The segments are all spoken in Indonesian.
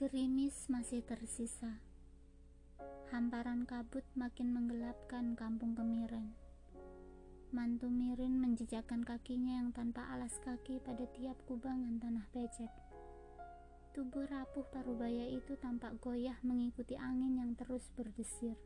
Gerimis masih tersisa. Hamparan kabut makin menggelapkan kampung Kemiren. Mantu Mirin menjejakkan kakinya yang tanpa alas kaki pada tiap kubangan tanah becek. Tubuh rapuh parubaya itu tampak goyah mengikuti angin yang terus berdesir.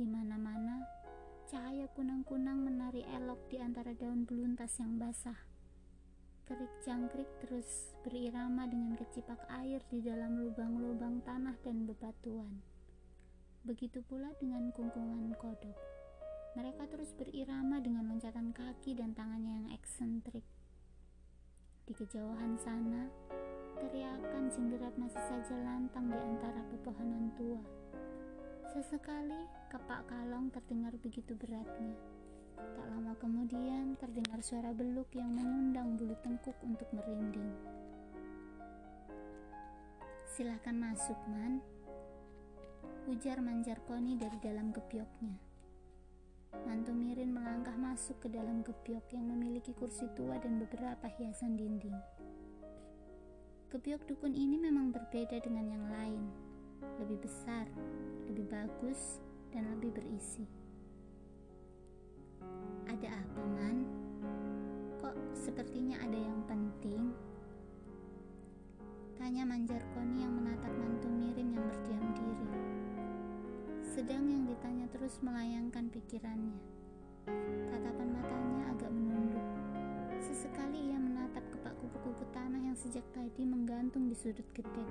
Di mana-mana, cahaya kunang-kunang menari elok di antara daun beluntas yang basah. Kerik jangkrik terus berirama dengan kecipak air di dalam lubang-lubang tanah dan bebatuan. Begitu pula dengan kungkungan kodok. Mereka terus berirama dengan loncatan kaki dan tangannya yang eksentrik. Di kejauhan sana, teriakan jenggerat masih saja lantang di antara pepohonan tua. Sesekali, kepak kalong terdengar begitu beratnya. Tak lama kemudian, terdengar suara beluk yang mengundang bulu tengkuk untuk merinding. Silahkan masuk, Man. Ujar manjar Koni dari dalam gebyoknya. Mantu Mirin melangkah masuk ke dalam gebyok yang memiliki kursi tua dan beberapa hiasan dinding. Gebyok dukun ini memang berbeda dengan yang lain, lebih besar, lebih bagus, dan lebih berisi. Ada apa, Man? Kok sepertinya ada yang penting? Tanya Manjar Koni yang menatap mantu Mirin yang berdiam diri. Sedang yang ditanya terus melayangkan pikirannya. Tatapan matanya agak menunduk. Sesekali ia menatap kepak kupu-kupu tanah yang sejak tadi menggantung di sudut gedek.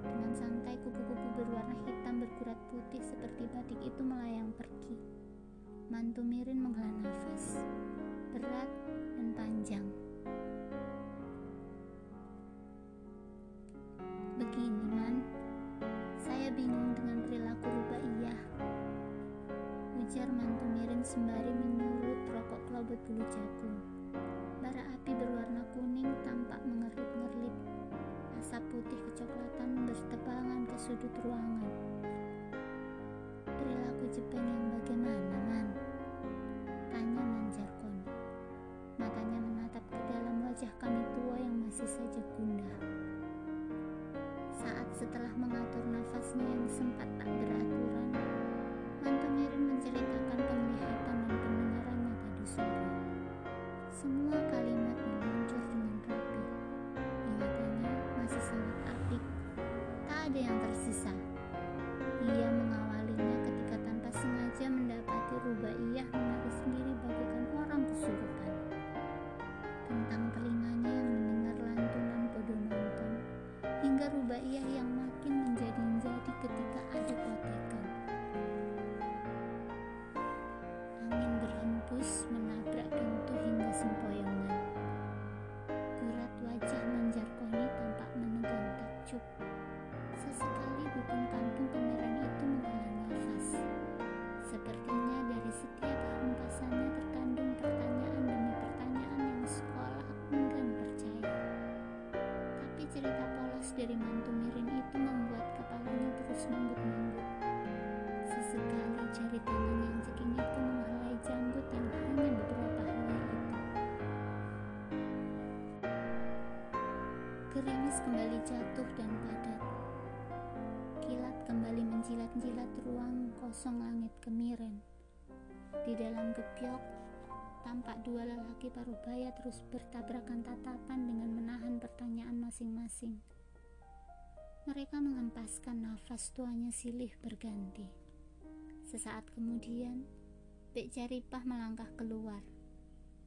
Dengan santai kupu-kupu berwarna hitam berkurat putih seperti batik itu melayang pergi. Mantu Mirin berat dan panjang. Begini, Man. Saya bingung dengan perilaku Rubaiyah. Ujar mantu Mirin sembari menyulut rokok kelobot bulu jagung. Bara api berwarna kuning tampak mengerlip-ngerlip. Asap putih kecoklatan bertebangan ke sudut ruangan. Perilaku Jepang yang nafasnya yang sempat tak beraturan, Mantu Mirin menceritakan penglihatan dan pendengarannya tadi sore. Semua kalimat meluncur dengan rapi. Ingatannya masih sangat apik. Tak ada yang tersisa. Ia mengawalinya ketika tanpa sengaja mendapati Rubaiyah menari sendiri bagaikan orang kesurupan. Tentang telinganya manggut-manggut. Sesekali jari tangan yang ceking itu menghelai jambut yang hanya beberapa helai itu. Gerimis kembali jatuh dan padat. Kilat kembali menjilat-jilat ruang kosong langit kemiren. Di dalam gebyok, tampak dua lelaki parubaya terus bertabrakan tatapan dengan menahan pertanyaan masing-masing. Mereka menghempaskan nafas tuanya silih berganti. Sesaat kemudian, Bek Jaripah melangkah keluar.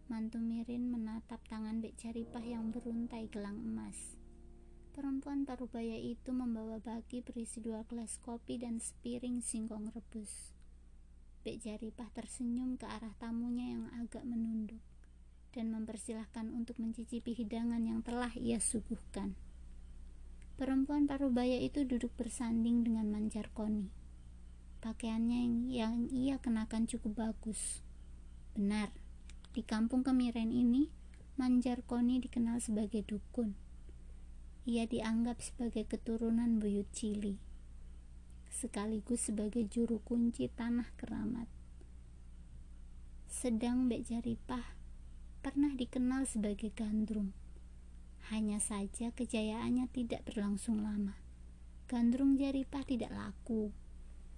Mantu Mirin menatap tangan Bek Jaripah yang beruntai gelang emas. Perempuan parubaya itu membawa baki berisi dua gelas kopi dan sepiring singkong rebus. Bek Jaripah tersenyum ke arah tamunya yang agak menunduk dan mempersilahkan untuk mencicipi hidangan yang telah ia suguhkan. Perempuan parubaya itu duduk bersanding dengan manjar koni. Pakaiannya yang, yang ia kenakan cukup bagus. Benar, di kampung kemiren ini, manjar koni dikenal sebagai dukun. Ia dianggap sebagai keturunan buyut cili, sekaligus sebagai juru kunci tanah keramat. Sedang Bek Jaripah pernah dikenal sebagai gandrung. Hanya saja kejayaannya tidak berlangsung lama. Gandrung Jaripah tidak laku,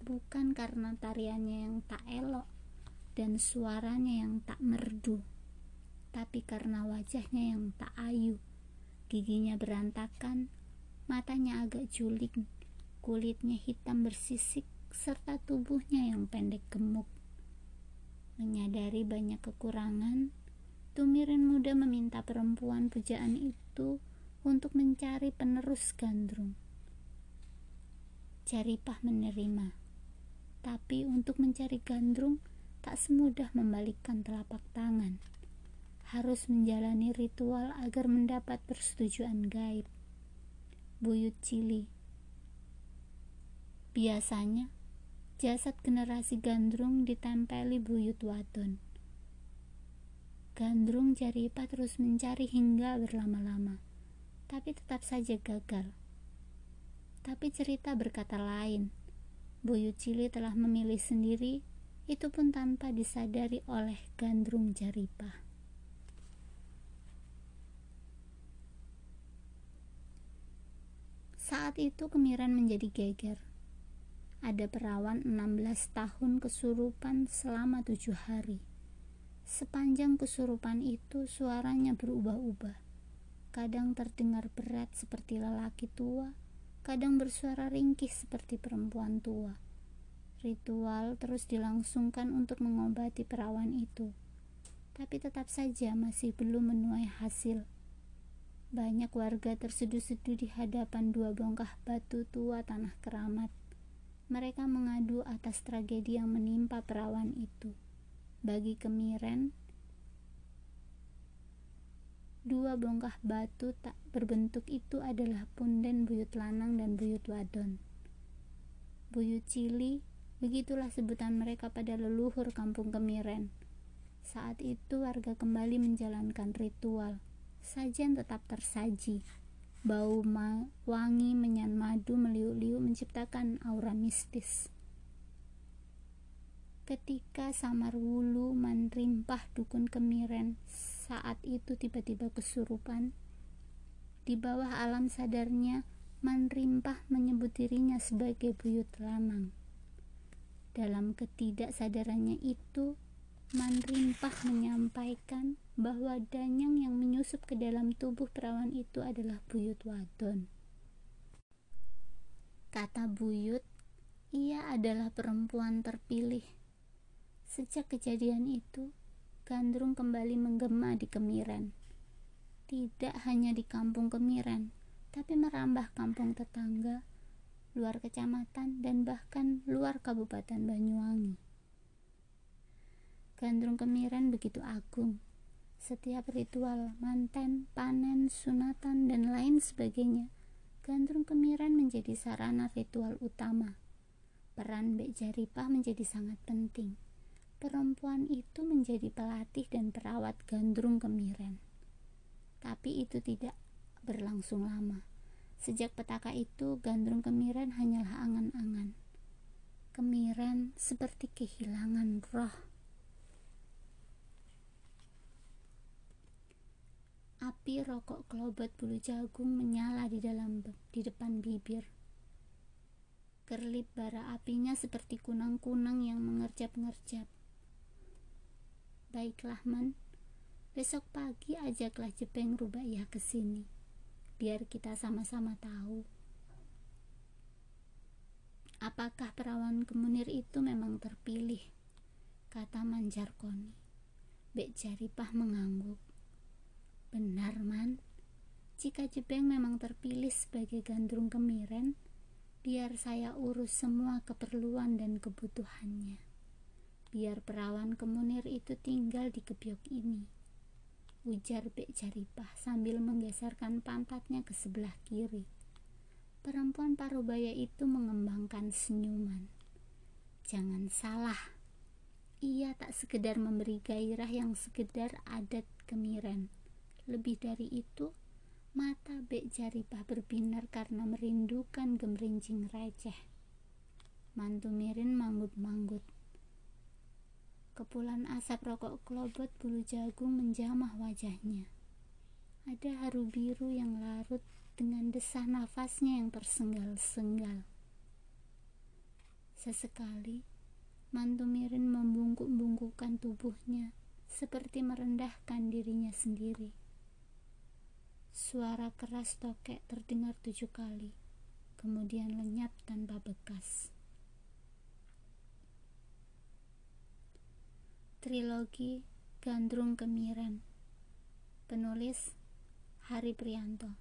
bukan karena tariannya yang tak elok dan suaranya yang tak merdu, tapi karena wajahnya yang tak ayu, giginya berantakan, matanya agak juling, kulitnya hitam bersisik, serta tubuhnya yang pendek gemuk. Menyadari banyak kekurangan, Tumirin muda meminta perempuan pujaan itu untuk mencari penerus gandrung. Jaripah menerima, tapi untuk mencari gandrung tak semudah membalikkan telapak tangan. Harus menjalani ritual agar mendapat persetujuan gaib. Buyut Cili Biasanya, jasad generasi gandrung ditempeli buyut wadon Gandrung Jaripa terus mencari hingga berlama-lama, tapi tetap saja gagal. Tapi cerita berkata lain. Buyu Cili telah memilih sendiri, itu pun tanpa disadari oleh Gandrung Jaripa. Saat itu kemiran menjadi geger. Ada perawan 16 tahun kesurupan selama tujuh hari Sepanjang kesurupan itu suaranya berubah-ubah. Kadang terdengar berat seperti lelaki tua, kadang bersuara ringkih seperti perempuan tua. Ritual terus dilangsungkan untuk mengobati perawan itu. Tapi tetap saja masih belum menuai hasil. Banyak warga terseduh-seduh di hadapan dua bongkah batu tua tanah keramat. Mereka mengadu atas tragedi yang menimpa perawan itu. Bagi kemiren, dua bongkah batu tak berbentuk itu adalah punden buyut lanang dan buyut wadon. Buyut cili, begitulah sebutan mereka pada leluhur kampung kemiren. Saat itu warga kembali menjalankan ritual. Sajian tetap tersaji. Bau wangi menyan madu meliuk-liuk menciptakan aura mistis. Ketika Samar Wulu menrimpah dukun kemiren saat itu tiba-tiba kesurupan, di bawah alam sadarnya Manrimpah menyebut dirinya sebagai buyut lanang. Dalam ketidaksadarannya itu, Manrimpah menyampaikan bahwa danyang yang menyusup ke dalam tubuh perawan itu adalah buyut wadon. Kata buyut, ia adalah perempuan terpilih Sejak kejadian itu, Gandrung kembali menggema di Kemiren. Tidak hanya di kampung Kemiren, tapi merambah kampung tetangga, luar kecamatan, dan bahkan luar Kabupaten Banyuwangi. Gandrung Kemiren begitu agung. Setiap ritual manten, panen, sunatan, dan lain sebagainya, Gandrung Kemiren menjadi sarana ritual utama. Peran Bek Jaripah menjadi sangat penting perempuan itu menjadi pelatih dan perawat gandrung kemiren. Tapi itu tidak berlangsung lama. Sejak petaka itu, gandrung kemiren hanyalah angan-angan. Kemiren seperti kehilangan roh. Api rokok kelobot bulu jagung menyala di dalam di depan bibir. Kerlip bara apinya seperti kunang-kunang yang mengerjap-ngerjap. Baiklah, Man. Besok pagi ajaklah Jepeng Rubaiyah ke sini. Biar kita sama-sama tahu. Apakah perawan kemunir itu memang terpilih? Kata Manjarkoni. Bek Jaripah mengangguk. Benar, Man. Jika Jepeng memang terpilih sebagai gandrung kemiren, biar saya urus semua keperluan dan kebutuhannya biar perawan kemunir itu tinggal di kebiok ini. Ujar Bek Jaripah sambil menggeserkan pantatnya ke sebelah kiri. Perempuan parubaya itu mengembangkan senyuman. Jangan salah, ia tak sekedar memberi gairah yang sekedar adat kemiren. Lebih dari itu, mata Bek Jaripah berbinar karena merindukan gemerincing receh. Mantu Mirin manggut-manggut. Kepulan asap rokok kelobot bulu jagung menjamah wajahnya. Ada haru biru yang larut dengan desah nafasnya yang tersenggal-senggal. Sesekali, mantu Mirin membungkuk-bungkukkan tubuhnya seperti merendahkan dirinya sendiri. Suara keras tokek terdengar tujuh kali, kemudian lenyap tanpa bekas. Trilogi Gandrung Kemiren Penulis Hari Prianto